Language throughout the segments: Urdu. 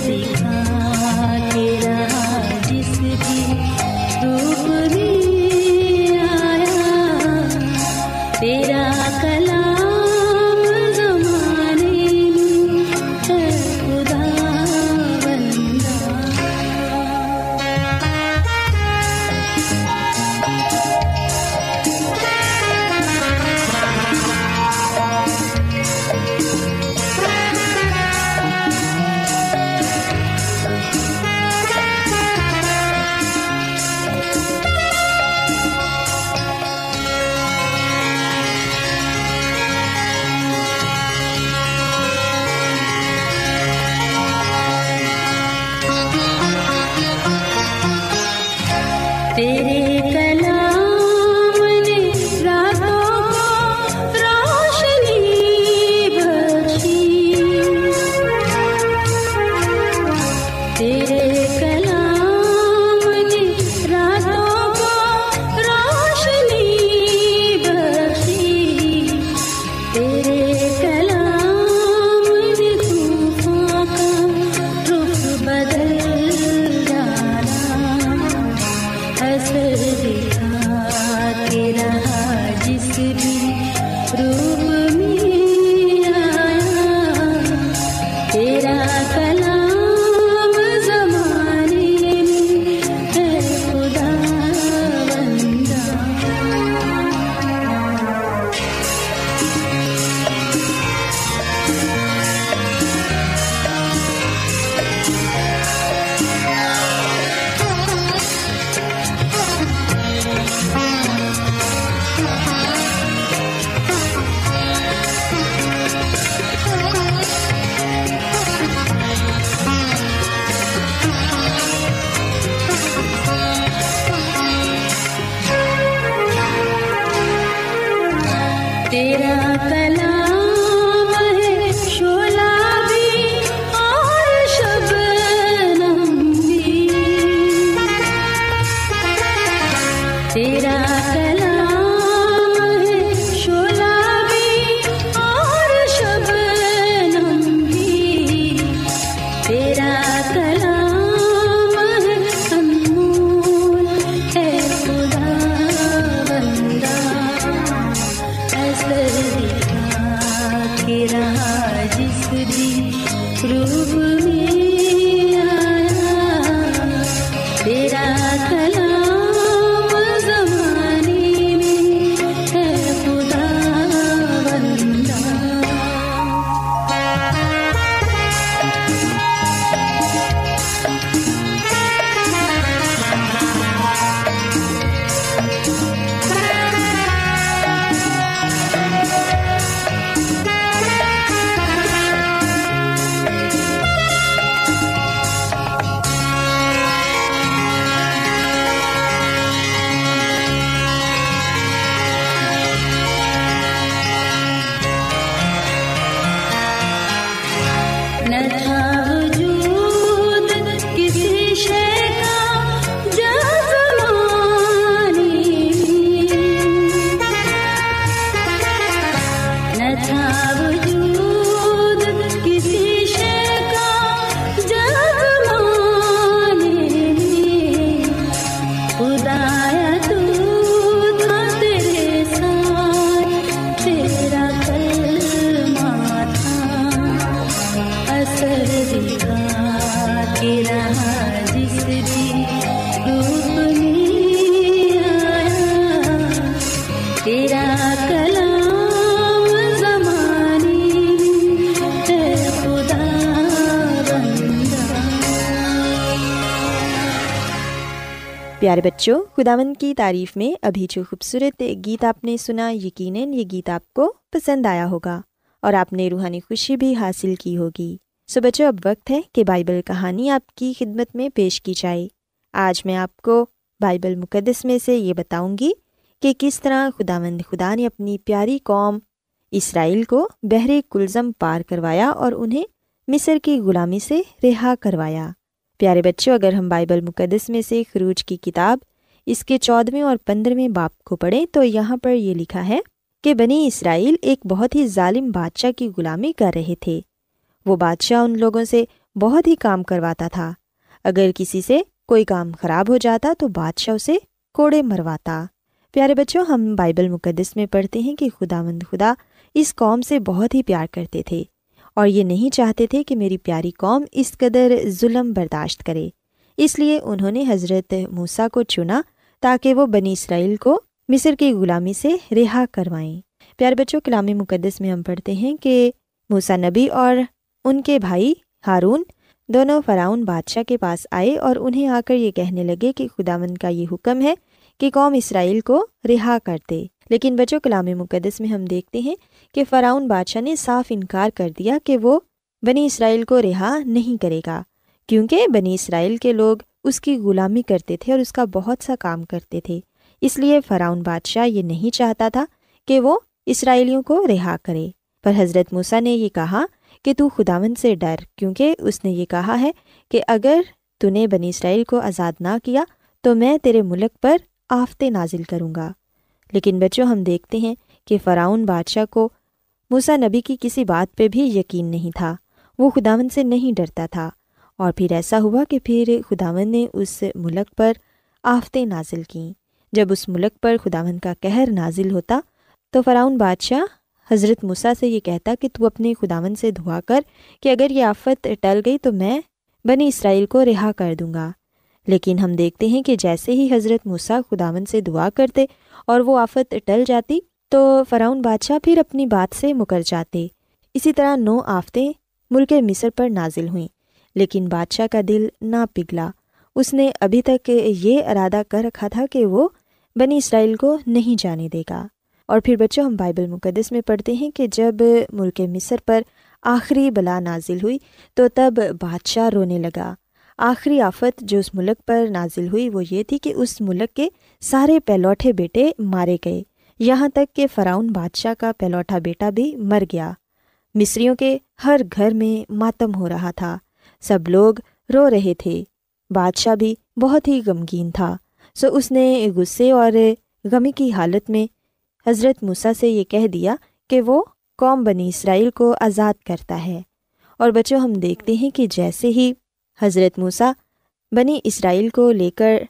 سکھا کے رہا جس کی تو مصروف پیارے بچوں خداون کی تعریف میں ابھی جو خوبصورت گیت آپ نے سنا، یقیناً یہ گیت آپ کو پسند آیا ہوگا اور آپ نے روحانی خوشی بھی حاصل کی ہوگی۔ سو بچوں، اب وقت ہے کہ بائبل کہانی آپ کی خدمت میں پیش کی جائے۔ آج میں آپ کو بائبل مقدس میں سے یہ بتاؤں گی کہ کس طرح خدا مند خدا نے اپنی پیاری قوم اسرائیل کو بحر کلزم پار کروایا اور انہیں مصر کی غلامی سے رہا کروایا۔ پیارے بچوں، اگر ہم بائبل مقدس میں سے خروج کی کتاب اس کے چودھویں اور پندرہویں باپ کو پڑھیں تو یہاں پر یہ لکھا ہے کہ بنی اسرائیل ایک بہت ہی ظالم بادشاہ کی غلامی کر رہے تھے۔ وہ بادشاہ ان لوگوں سے بہت ہی کام کرواتا تھا۔ اگر کسی سے کوئی کام خراب ہو جاتا تو بادشاہ اسے کوڑے مرواتا۔ پیارے بچوں، ہم بائبل مقدس میں پڑھتے ہیں کہ خدا مند خدا اس قوم سے بہت ہی پیار کرتے تھے۔ اور یہ نہیں چاہتے تھے کہ میری پیاری قوم اس قدر ظلم برداشت کرے۔ اس لیے انہوں نے حضرت موسیٰ کو چنا تاکہ وہ بنی اسرائیل کو مصر کی غلامی سے رہا کروائیں۔ پیارے بچوں کلامی مقدس میں ہم پڑھتے ہیں کہ موسا نبی اور ان کے بھائی ہارون دونوں فراؤن بادشاہ کے پاس آئے اور انہیں آ کر یہ کہنے لگے کہ خدا مند کا یہ حکم ہے کہ قوم اسرائیل کو رہا کر دے لیکن بچوں کلام مقدس میں ہم دیکھتے ہیں کہ فراؤن بادشاہ نے صاف انکار کر دیا کہ وہ بنی اسرائیل کو رہا نہیں کرے گا، کیونکہ بنی اسرائیل کے لوگ اس کی غلامی کرتے تھے اور اس کا بہت سا کام کرتے تھے۔ اس لیے فراؤن بادشاہ یہ نہیں چاہتا تھا کہ وہ اسرائیلیوں کو رہا کرے۔ پر حضرت موسیٰ نے یہ کہا کہ تو خداون سے ڈر، کیونکہ اس نے یہ کہا ہے کہ اگر تو نے بنی اسرائیل کو آزاد نہ کیا تو میں تیرے ملک پر آفتے نازل کروں گا۔ لیکن بچوں، ہم دیکھتے ہیں کہ فراؤن بادشاہ کو موسا نبی کی کسی بات پہ بھی یقین نہیں تھا۔ وہ خداون سے نہیں ڈرتا تھا۔ اور پھر ایسا ہوا کہ پھر خداون نے اس ملک پر آفتیں نازل کیں۔ جب اس ملک پر خداون کا کہر نازل ہوتا تو فراؤن بادشاہ حضرت مسا سے یہ کہتا کہ تو اپنے خداون سے دعا کر کہ اگر یہ آفت ٹل گئی تو میں بنی اسرائیل کو رہا کر دوں گا۔ لیکن ہم دیکھتے ہیں کہ جیسے ہی حضرت مسا خداون سے دعا کرتے اور وہ آفت ٹل جاتی تو فراؤن بادشاہ پھر اپنی بات سے مکر جاتے۔ اسی طرح نو آفتیں ملک مصر پر نازل ہوئیں، لیکن بادشاہ کا دل نہ پگھلا۔ اس نے ابھی تک یہ ارادہ کر رکھا تھا کہ وہ بنی اسرائیل کو نہیں جانے دے گا۔ اور پھر بچوں، ہم بائبل مقدس میں پڑھتے ہیں کہ جب ملک مصر پر آخری بلا نازل ہوئی تو تب بادشاہ رونے لگا۔ آخری آفت جو اس ملک پر نازل ہوئی وہ یہ تھی کہ اس ملک کے سارے پہلوٹے بیٹے مارے گئے۔ یہاں تک کہ فراؤن بادشاہ کا پہلوٹا بیٹا بھی مر گیا۔ مصریوں کے ہر گھر میں ماتم ہو رہا تھا۔ سب لوگ رو رہے تھے۔ بادشاہ بھی بہت ہی غمگین تھا۔ سو اس نے غصے اور غمی کی حالت میں حضرت موسیٰ سے یہ کہہ دیا کہ وہ قوم بنی اسرائیل کو آزاد کرتا ہے۔ اور بچوں، ہم دیکھتے ہیں کہ جیسے ہی حضرت موسیٰ بنی اسرائیل کو لے کر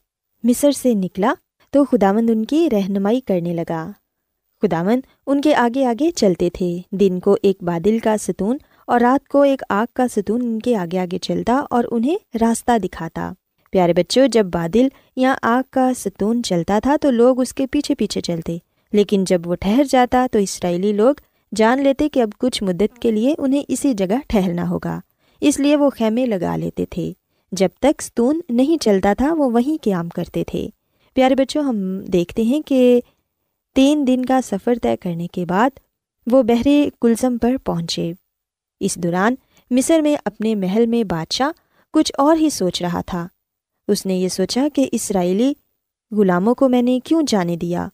مصر سے نکلا تو خداوند ان کی رہنمائی کرنے لگا۔ خداوند ان کے آگے آگے چلتے تھے۔ دن کو ایک بادل کا ستون اور رات کو ایک آگ کا ستون ان کے آگے آگے چلتا اور انہیں راستہ دکھاتا۔ پیارے بچوں، جب بادل یا آگ کا ستون چلتا تھا تو لوگ اس کے پیچھے پیچھے چلتے۔ لیکن جب وہ ٹھہر جاتا تو اسرائیلی لوگ جان لیتے کہ اب کچھ مدت کے لیے انہیں اسی جگہ ٹھہرنا ہوگا۔ اس لیے وہ خیمے لگا لیتے تھے۔ جب تک ستون نہیں چلتا تھا وہ وہیں قیام کرتے تھے۔ پیارے بچوں، ہم دیکھتے ہیں کہ تین دن کا سفر طے کرنے کے بعد وہ بحر کلزم پر پہنچے۔ اس دوران مصر میں اپنے محل میں بادشاہ کچھ اور ہی سوچ رہا تھا۔ اس نے یہ سوچا کہ اسرائیلی غلاموں کو میں نے کیوں جانے دیا؟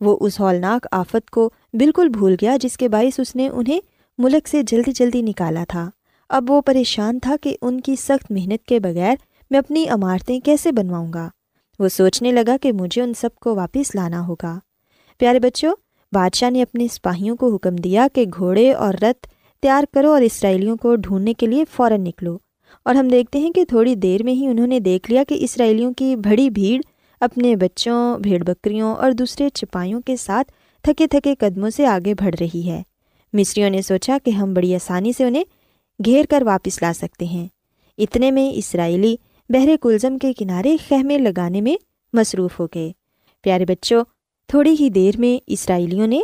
وہ اس ہولناک آفت کو بالکل بھول گیا جس کے باعث اس نے انہیں ملک سے جلدی جلدی نکالا تھا۔ اب وہ پریشان تھا کہ ان کی سخت محنت کے بغیر میں اپنی عمارتیں کیسے بنواؤں گا۔ وہ سوچنے لگا کہ مجھے ان سب کو واپس لانا ہوگا۔ پیارے بچوں، بادشاہ نے اپنے سپاہیوں کو حکم دیا کہ گھوڑے اور رت تیار کرو اور اسرائیلیوں کو ڈھونڈنے کے لیے فوراً نکلو۔ اور ہم دیکھتے ہیں کہ تھوڑی دیر میں ہی انہوں نے دیکھ لیا کہ اسرائیلیوں کی بڑی بھیڑ اپنے بچوں، بھیڑ بکریوں اور دوسرے چپائیوں کے ساتھ تھکے تھکے قدموں سے آگے بڑھ رہی ہے۔ مصریوں نے سوچا کہ ہم بڑی آسانی سے انہیں گھیر کر واپس لا سکتے ہیں۔ اتنے میں اسرائیلی بحر کلزم کے کنارے خیمے لگانے میں مصروف ہو گئے۔ پیارے بچوں، تھوڑی ہی دیر میں اسرائیلیوں نے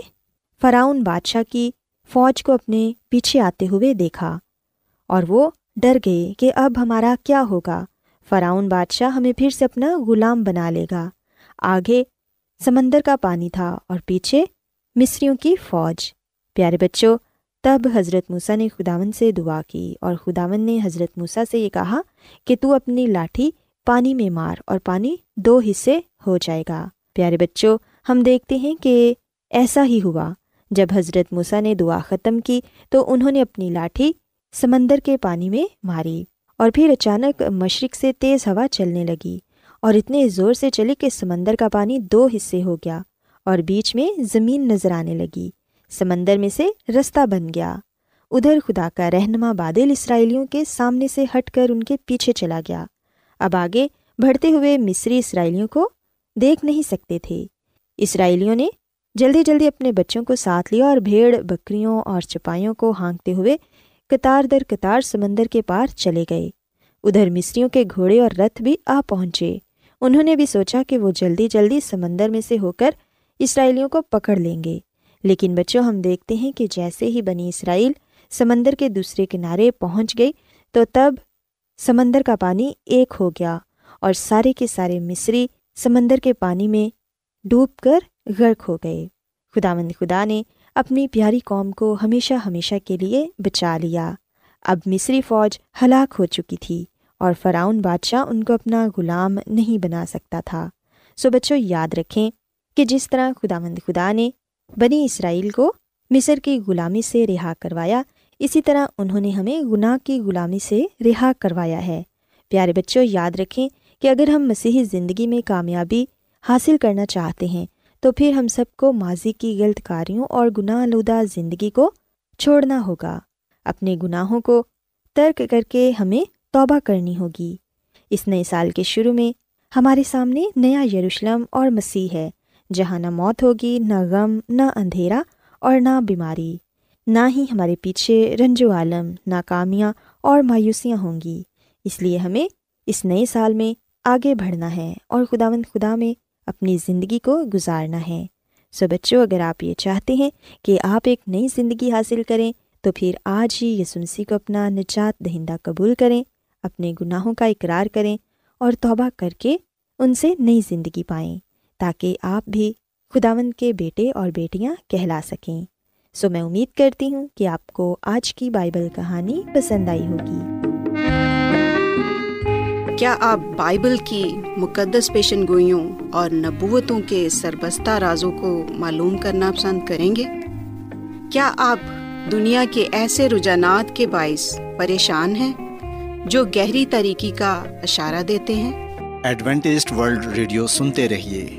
فراؤن بادشاہ کی فوج کو اپنے پیچھے آتے ہوئے دیکھا اور وہ ڈر گئے کہ اب ہمارا کیا ہوگا۔ فراؤن بادشاہ ہمیں پھر سے اپنا غلام بنا لے گا۔ آگے سمندر کا پانی تھا اور پیچھے مصریوں کی فوج۔ پیارے بچوں تب حضرت موسیٰ نے خداون سے دعا کی اور خداون نے حضرت موسیٰ سے یہ کہا کہ تو اپنی لاٹھی پانی میں مار اور پانی دو حصے ہو جائے گا۔ پیارے بچوں، ہم دیکھتے ہیں کہ ایسا ہی ہوا۔ جب حضرت موسیٰ نے دعا ختم کی تو انہوں نے اپنی لاٹھی سمندر کے پانی میں ماری اور پھر اچانک مشرق سے تیز ہوا چلنے لگی اور اتنے زور سے چلی کہ سمندر کا پانی دو حصے ہو گیا اور بیچ میں زمین نظر آنے لگی۔ سمندر میں سے رستہ بن گیا۔ ادھر خدا کا رہنما بادل اسرائیلیوں کے سامنے سے ہٹ کر ان کے پیچھے چلا گیا۔ اب آگے بڑھتے ہوئے مصری اسرائیلیوں کو دیکھ نہیں سکتے تھے۔ اسرائیلیوں نے جلدی جلدی اپنے بچوں کو ساتھ لیا اور بھیڑ، بکریوں اور چپائیوں کو ہانکتے ہوئے قطار در قطار سمندر کے پار چلے گئے۔ ادھر مصریوں کے گھوڑے اور رتھ بھی آ پہنچے۔ انہوں نے بھی سوچا کہ وہ جلدی جلدی سمندر میں سے ہو کر اسرائیلیوں کو پکڑ لیں گے۔ لیکن بچوں، ہم دیکھتے ہیں کہ جیسے ہی بنی اسرائیل سمندر کے دوسرے کنارے پہنچ گئی، تو تب سمندر کا پانی ایک ہو گیا اور سارے کے سارے مصری سمندر کے پانی میں ڈوب کر غرق ہو گئے۔ خدا مند خدا نے اپنی پیاری قوم کو ہمیشہ ہمیشہ کے لیے بچا لیا۔ اب مصری فوج ہلاک ہو چکی تھی اور فراؤن بادشاہ ان کو اپنا غلام نہیں بنا سکتا تھا۔ سو بچوں، یاد رکھیں کہ جس طرح خدا مند خدا نے بنی اسرائیل کو مصر کی غلامی سے رہا کروایا، اسی طرح انہوں نے ہمیں گناہ کی غلامی سے رہا کروایا ہے۔ پیارے بچوں، یاد رکھیں کہ اگر ہم مسیحی زندگی میں کامیابی حاصل کرنا چاہتے ہیں، تو پھر ہم سب کو ماضی کی غلط کاریوں اور گناہ آلودہ زندگی کو چھوڑنا ہوگا۔ اپنے گناہوں کو ترک کر کے ہمیں توبہ کرنی ہوگی۔ اس نئے سال کے شروع میں ہمارے سامنے نیا یروشلم اور مسیح ہے۔ جہاں نہ موت ہوگی، نہ غم، نہ اندھیرا اور نہ بیماری۔ نہ ہی ہمارے پیچھے رنج و عالم ناکامیاں اور مایوسیاں ہوں گی۔ اس لیے ہمیں اس نئے سال میں آگے بڑھنا ہے اور خدا مند خدا میں اپنی زندگی کو گزارنا ہے۔ سو بچوں، اگر آپ یہ چاہتے ہیں کہ آپ ایک نئی زندگی حاصل کریں، تو پھر آج ہی یسنسی کو اپنا نجات دہندہ قبول کریں، اپنے گناہوں کا اقرار کریں اور توبہ کر کے ان سے نئی زندگی پائیں۔ تاکہ آپ بھی خداوند کے بیٹے اور بیٹیاں کہلا سکیں۔ سو میں امید کرتی ہوں کہ آپ کو آج کی بائبل کہانی پسند آئی ہوگی۔ کیا آپ بائبل کی مقدس پیشن گوئیوں اور نبوتوں کے سربستہ رازوں کو معلوم کرنا پسند کریں گے؟ کیا آپ دنیا کے ایسے رجحانات کے باعث پریشان ہیں جو گہری طریقے کا اشارہ دیتے ہیں؟ ورلڈ ریڈیو سنتے رہیے۔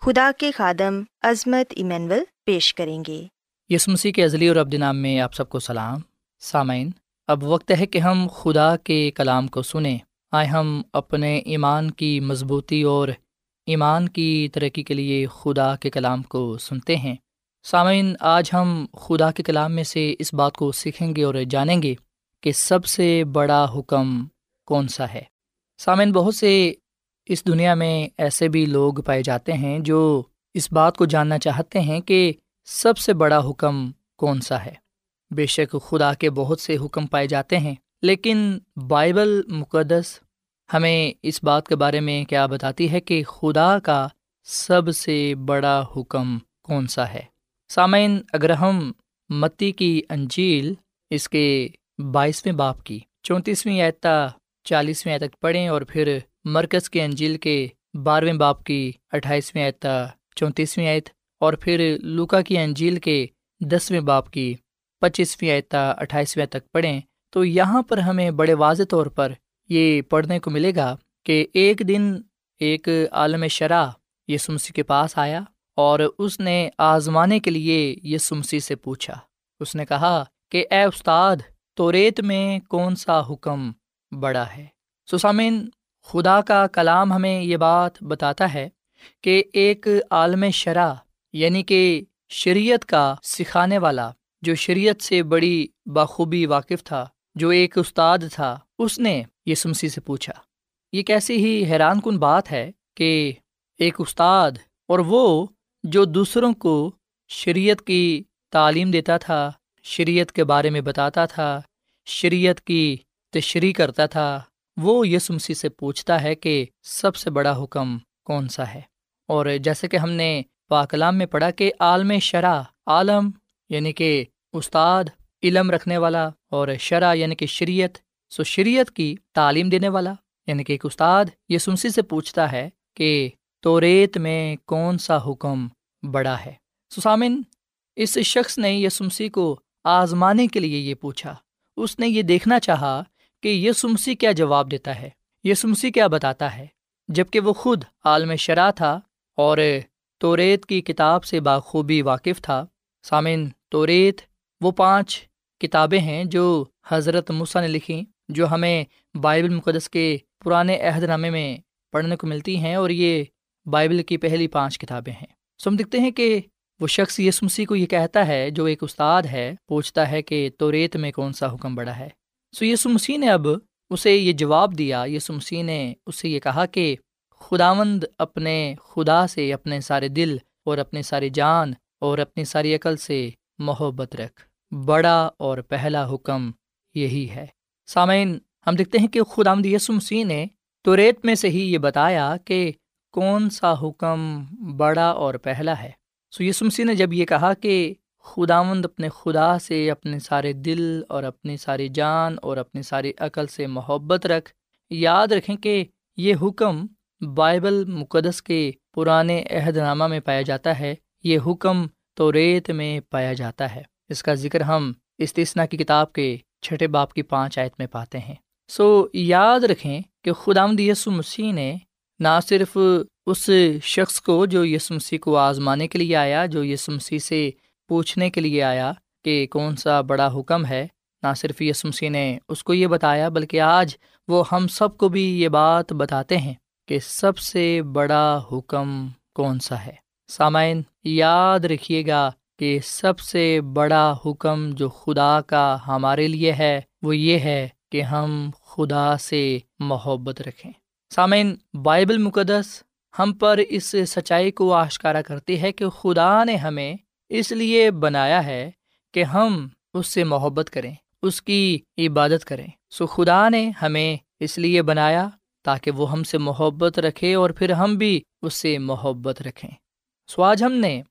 خدا کے خادم عظمت ایمینول پیش کریں گے۔ یس مسیح کے عزلی اور ابد نام میں آپ سب کو سلام۔ سامعین، اب وقت ہے کہ ہم خدا کے کلام کو سنیں۔ آئے ہم اپنے ایمان کی مضبوطی اور ایمان کی ترقی کے لیے خدا کے کلام کو سنتے ہیں۔ سامعین، آج ہم خدا کے کلام میں سے اس بات کو سیکھیں گے اور جانیں گے کہ سب سے بڑا حکم کون سا ہے۔ سامعین، بہت سے اس دنیا میں ایسے بھی لوگ پائے جاتے ہیں جو اس بات کو جاننا چاہتے ہیں کہ سب سے بڑا حکم کون سا ہے۔ بے شک خدا کے بہت سے حکم پائے جاتے ہیں، لیکن بائبل مقدس ہمیں اس بات کے بارے میں کیا بتاتی ہے کہ خدا کا سب سے بڑا حکم کون سا ہے۔ سامعین، اگر ہم متی کی انجیل اس کے بائیسویں باپ کی چونتیسویں اعتا چالیسویں تک پڑھیں اور پھر مرکز کے انجیل کے بارہویں باپ کی اٹھائیسویں اعتا چونتیسویں آیت اور پھر لوکا کی انجیل کے دسویں باپ کی پچیسویں اعتا اٹھائیسویں تک پڑھیں تو یہاں پر ہمیں بڑے واضح طور پر یہ پڑھنے کو ملے گا کہ ایک دن ایک عالم شرح یہ سمسی کے پاس آیا اور اس نے آزمانے کے لیے یہ سمسی سے پوچھا۔ اس نے کہا کہ اے استاد، تو ریت میں کون سا حکم بڑا ہے؟ سسامین خدا کا کلام ہمیں یہ بات بتاتا ہے کہ ایک عالم شرح یعنی کہ شریعت کا سکھانے والا، جو شریعت سے بڑی بخوبی واقف تھا، جو ایک استاد تھا، اس نے یہ سمسی سے پوچھا۔ یہ کیسی ہی حیران کن بات ہے کہ ایک استاد اور وہ جو دوسروں کو شریعت کی تعلیم دیتا تھا، شریعت کے بارے میں بتاتا تھا، شریعت کی تشریح کرتا تھا وہ یسمسی سے پوچھتا ہے کہ سب سے بڑا حکم کون سا ہے؟ اور جیسے کہ ہم نے پاکلام میں پڑھا کہ عالم شرح عالم یعنی کہ استاد، علم رکھنے والا، اور شرح یعنی کہ شریعت، سو شریعت کی تعلیم دینے والا یعنی کہ ایک استاد یہ سے پوچھتا ہے کہ تو ریت میں کون سا حکم بڑا ہے؟ سسامن اس شخص نے یہ سمسی کو آزمانے کے لیے یہ پوچھا۔ اس نے یہ دیکھنا چاہا کہ یہ سمسی کیا جواب دیتا ہے؟ یہ سمسی کیا بتاتا ہے؟ جبکہ وہ خود عالم شرح تھا اور تو ریت کی کتاب سے بخوبی واقف تھا۔ سامن تو ریت وہ پانچ کتابیں ہیں جو حضرت مسا نے لکھیں، جو ہمیں بائبل مقدس کے پرانے عہد نامے میں پڑھنے کو ملتی ہیں اور یہ بائبل کی پہلی پانچ کتابیں ہیں۔ سو ہم دیکھتے ہیں کہ وہ شخص یس مسیح کو یہ کہتا ہے، جو ایک استاد ہے، پوچھتا ہے کہ تو ریت میں کون سا حکم بڑا ہے۔ سو یس مسیح نے اب اسے یہ جواب دیا یس مسیح نے اسے یہ کہا کہ خداوند اپنے خدا سے اپنے سارے دل اور اپنی ساری جان اور اپنی ساری عقل سے محبت رکھ۔ بڑا اور پہلا حکم یہی ہے۔ سامعین، ہم دیکھتے ہیں کہ خدا آمد یسو مسیح نے تو ریت میں سے ہی یہ بتایا کہ کون سا حکم بڑا اور پہلا ہے۔ سو یسو مسیح نے جب یہ کہا کہ خداوند اپنے خدا سے اپنے سارے دل اور اپنی ساری جان اور اپنی ساری عقل سے محبت رکھ۔ یاد رکھیں کہ یہ حکم بائبل مقدس کے پرانے عہد نامہ میں پایا جاتا ہے۔ یہ حکم تو ریت میں پایا جاتا ہے۔ اس کا ذکر ہم استثنا کی کتاب کے چھٹے باپ کی پانچ آیت میں پاتے ہیں۔ سو یاد رکھیں کہ خدا یسو مسیح نے نہ صرف اس شخص کو جو یسو مسیح کو آزمانے کے لیے آیا، جو یسو مسیح سے پوچھنے کے لیے آیا کہ کون سا بڑا حکم ہے۔ نہ صرف یسو مسیح نے اس کو یہ بتایا، بلکہ آج وہ ہم سب کو بھی یہ بات بتاتے ہیں کہ سب سے بڑا حکم کون سا ہے۔ سامعین، یاد رکھیے گا کہ سب سے بڑا حکم جو خدا کا ہمارے لیے ہے، وہ یہ ہے کہ ہم خدا سے محبت رکھیں۔ سامعین، بائبل مقدس ہم پر اس سچائی کو آشکارا کرتی ہے کہ خدا نے ہمیں اس لیے بنایا ہے کہ ہم اس سے محبت کریں، اس کی عبادت کریں۔ سو خدا نے ہمیں اس لیے بنایا تاکہ وہ ہم سے محبت رکھے اور پھر ہم بھی اس سے محبت رکھیں۔ سو آج ہم نے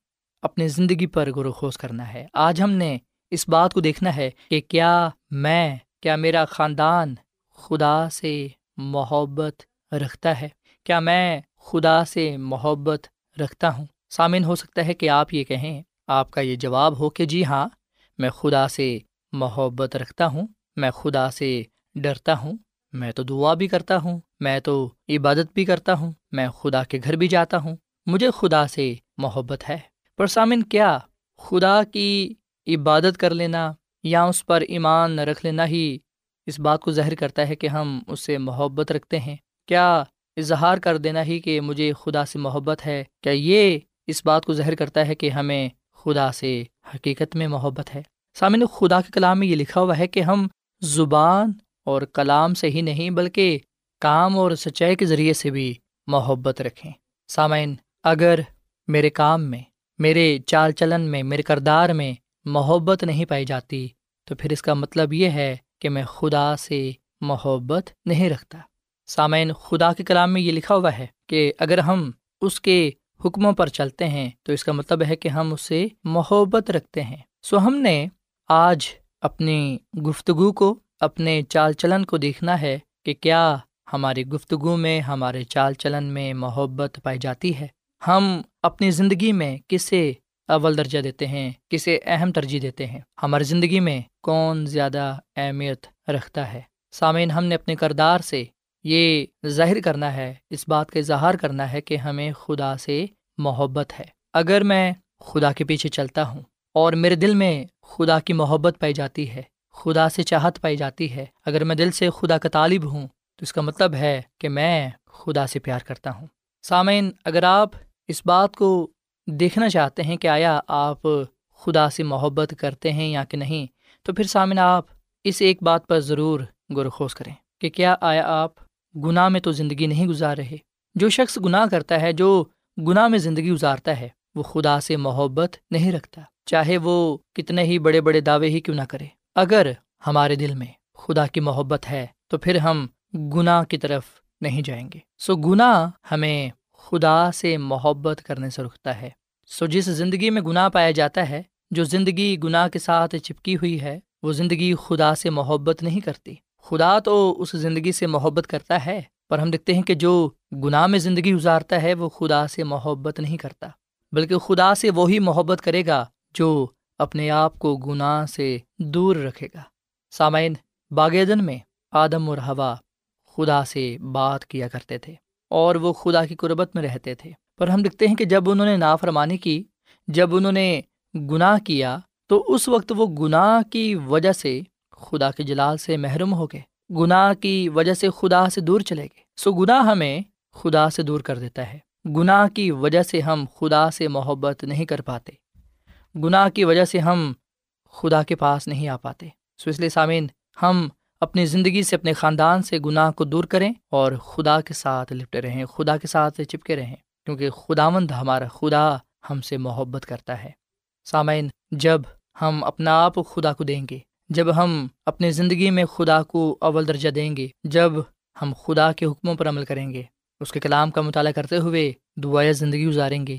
اپنی زندگی پر غور و خوض کرنا ہے۔ آج ہم نے اس بات کو دیکھنا ہے کہ کیا میں، کیا میرا خاندان خدا سے محبت رکھتا ہے؟ کیا میں خدا سے محبت رکھتا ہوں؟ سامن ہو سکتا ہے کہ آپ یہ کہیں۔ آپ کا یہ جواب ہو کہ جی ہاں میں خدا سے محبت رکھتا ہوں، میں خدا سے ڈرتا ہوں، میں تو دعا بھی کرتا ہوں، میں تو عبادت بھی کرتا ہوں، میں خدا کے گھر بھی جاتا ہوں، مجھے خدا سے محبت ہے۔ پر سامن، کیا خدا کی عبادت کر لینا یا اس پر ایمان رکھ لینا ہی اس بات کو ظاہر کرتا ہے کہ ہم اس سے محبت رکھتے ہیں؟ کیا اظہار کر دینا ہی کہ مجھے خدا سے محبت ہے؟ کیا یہ اس بات کو ظاہر کرتا ہے کہ ہمیں خدا سے حقیقت میں محبت ہے۔ سامن خدا کے کلام میں یہ لکھا ہوا ہے کہ ہم زبان اور کلام سے ہی نہیں بلکہ کام اور سچائی کے ذریعے سے بھی محبت رکھیں۔ سامعین، اگر میرے کام میں، میرے چال چلن میں، میرے کردار میں محبت نہیں پائی جاتی، تو پھر اس کا مطلب یہ ہے کہ میں خدا سے محبت نہیں رکھتا۔ سامعین، خدا کے کلام میں یہ لکھا ہوا ہے کہ اگر ہم اس کے حکموں پر چلتے ہیں، تو اس کا مطلب ہے کہ ہم اس سے محبت رکھتے ہیں۔ سو ہم نے آج اپنی گفتگو کو، اپنے چال چلن کو دیکھنا ہے کہ کیا ہماری گفتگو میں، ہمارے چال چلن میں محبت پائی جاتی ہے۔ ہم اپنی زندگی میں کسے اول درجہ دیتے ہیں، کسے اہم ترجیح دیتے ہیں۔ ہماری زندگی میں کون زیادہ اہمیت رکھتا ہے؟ سامعین، ہم نے اپنے کردار سے یہ ظاہر کرنا ہے، اس بات کا اظہار کرنا ہے کہ ہمیں خدا سے محبت ہے۔ اگر میں خدا کے پیچھے چلتا ہوں اور میرے دل میں خدا کی محبت پائی جاتی ہے، خدا سے چاہت پائی جاتی ہے، اگر میں دل سے خدا کا طالب ہوں تو اس کا مطلب ہے کہ میں خدا سے پیار کرتا ہوں۔ سامعین، اگر آپ اس بات کو دیکھنا چاہتے ہیں کہ آیا آپ خدا سے محبت کرتے ہیں یا کہ نہیں، تو پھر سامعین آپ اس ایک بات پر ضرور گرخوز کریں کہ کیا آیا آپ گناہ میں تو زندگی نہیں گزار رہے۔ جو شخص گناہ کرتا ہے، جو گناہ میں زندگی گزارتا ہے، وہ خدا سے محبت نہیں رکھتا۔ چاہے وہ کتنے ہی بڑے بڑے دعوے ہی کیوں نہ کرے۔ اگر ہمارے دل میں خدا کی محبت ہے، تو پھر ہم گناہ کی طرف نہیں جائیں گے۔ سو گناہ ہمیں خدا سے محبت کرنے سے رکتا ہے۔ سو جس زندگی میں گناہ پایا جاتا ہے، جو زندگی گناہ کے ساتھ چپکی ہوئی ہے، وہ زندگی خدا سے محبت نہیں کرتی۔ خدا تو اس زندگی سے محبت کرتا ہے، پر ہم دیکھتے ہیں کہ جو گناہ میں زندگی گزارتا ہے، وہ خدا سے محبت نہیں کرتا۔ بلکہ خدا سے وہی محبت کرے گا جو اپنے آپ کو گناہ سے دور رکھے گا۔ سامعین، باغیدن میں آدم اور ہوا خدا سے بات کیا کرتے تھے اور وہ خدا کی قربت میں رہتے تھے۔ پر ہم دیکھتے ہیں کہ جب انہوں نے نافرمانی کی، جب انہوں نے گناہ کیا، تو اس وقت وہ گناہ کی وجہ سے خدا کے جلال سے محروم ہو گئے گناہ کی وجہ سے خدا سے دور چلے گئے۔ سو گناہ ہمیں خدا سے دور کر دیتا ہے۔ گناہ کی وجہ سے ہم خدا سے محبت نہیں کر پاتے۔ گناہ کی وجہ سے ہم خدا کے پاس نہیں آ پاتے۔ سو اس لیے سامعین، ہم اپنی زندگی سے اپنے خاندان سے گناہ کو دور کریں اور خدا کے ساتھ لپٹے رہیں، خدا کے ساتھ چپکے رہیں۔ کیونکہ خدا مند ہمارا خدا ہم سے محبت کرتا ہے۔ سامعین، جب ہم اپنا آپ خدا کو دیں گے جب ہم اپنی زندگی میں خدا کو اول درجہ دیں گے، جب ہم خدا کے حکموں پر عمل کریں گے، اس کے کلام کا مطالعہ کرتے ہوئے دعائیں زندگی گزاریں گے،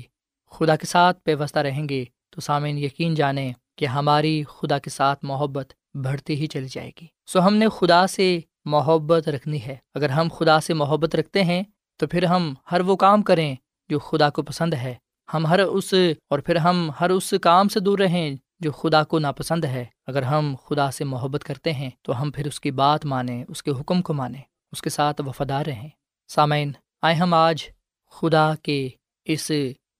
خدا کے ساتھ پیوستہ رہیں گے، تو سامعین یقین جانیں کہ ہماری خدا کے ساتھ محبت بڑھتی ہی چلی جائے گی۔ سو ہم نے خدا سے محبت رکھنی ہے۔ اگر ہم خدا سے محبت رکھتے ہیں، تو پھر ہم ہر وہ کام کریں جو خدا کو پسند ہے۔ ہم ہر اس اور پھر ہم ہر اس کام سے دور رہیں جو خدا کو ناپسند ہے، اگر ہم خدا سے محبت کرتے ہیں تو ہم پھر اس کی بات مانیں، اس کے حکم کو مانیں، اس کے ساتھ وفادار رہیں۔ سامعین، آئے ہم آج خدا کے اس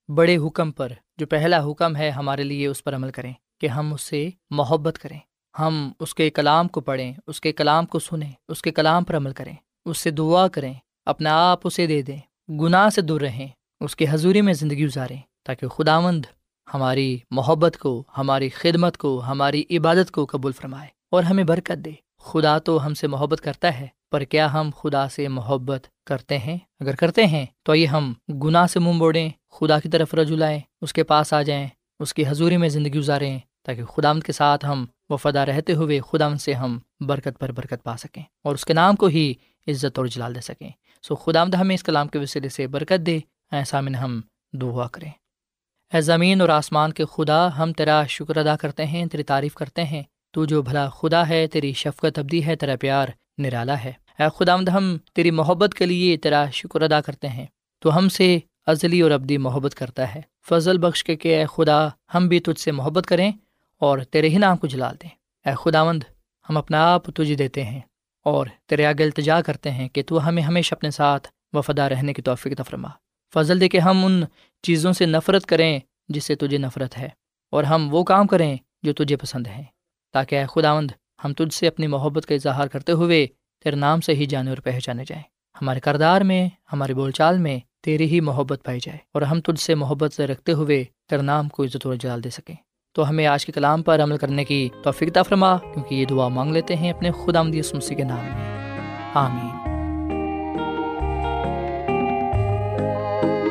بڑے حکم پر، جو پہلا حکم ہے ہمارے لیے اس پر عمل کریں کہ ہم اس سے محبت کریں۔ ہم اس کے کلام کو پڑھیں، اس کے کلام کو سنیں، اس کے کلام پر عمل کریں۔ اس سے دعا کریں اپنا آپ اسے دے دیں۔ گناہ سے دور رہیں، اس کے حضوری میں زندگی گزاریں تاکہ خدا مند ہماری محبت کو، ہماری خدمت کو، ہماری عبادت کو قبول فرمائے اور ہمیں برکت دے۔ خدا تو ہم سے محبت کرتا ہے، پر کیا ہم خدا سے محبت کرتے ہیں؟ اگر کرتے ہیں تو یہ ہم گناہ سے منہ موڑیں، خدا کی طرف رجوع لائیں، اس کے پاس آ جائیں، اس کی حضوری میں زندگی گزاریں، تاکہ خدا کے ساتھ ہم وفادہ رہتے ہوئے خدا سے ہم برکت پر برکت پا سکیں اور اس کے نام کو ہی عزت اور جلال دے سکیں۔ سو خدا ہمیں اس کلام کے وسیلے سے برکت دے، ایسا من ہم دعا کریں۔ اے زمین اور آسمان کے خدا، ہم تیرا شکر ادا کرتے ہیں، تیری تعریف کرتے ہیں۔ تو جو بھلا خدا ہے، تیری شفقت ابدی ہے، تیرا پیار نرالا ہے۔ اے خدا ہم تیری محبت کے لیے تیرا شکر ادا کرتے ہیں۔ تو ہم سے ازلی اور ابدی محبت کرتا ہے۔ فضل بخش کے کہ اے خدا، ہم بھی تجھ سے محبت کریں اور تیرے ہی نام کو جلال دیں۔ اے خدا مند ہم اپنا آپ تجھے دیتے ہیں اور تیرے آگے التجا کرتے ہیں کہ تو ہمیں ہمیشہ اپنے ساتھ وفادہ رہنے کی توفیق تفرما فضل دے کے ہم ان چیزوں سے نفرت کریں جس سے تجھے نفرت ہے، اور ہم وہ کام کریں جو تجھے پسند ہیں، تاکہ اے خداوند ہم تجھ سے اپنی محبت کا اظہار کرتے ہوئے تیرے نام سے ہی جانے اور پہچانے جائیں۔ ہمارے کردار میں ہمارے بول چال میں تیری ہی محبت پائی جائے، اور ہم تجھ سے محبت سے رکھتے ہوئے تیرے نام کو عزت و جلال دے سکیں۔ تو ہمیں آج کے کلام پر عمل کرنے کی توفیق فرما، کیونکہ یہ دعا مانگ لیتے ہیں اپنے خدا مدی سمسی کے نام میں۔ آمین۔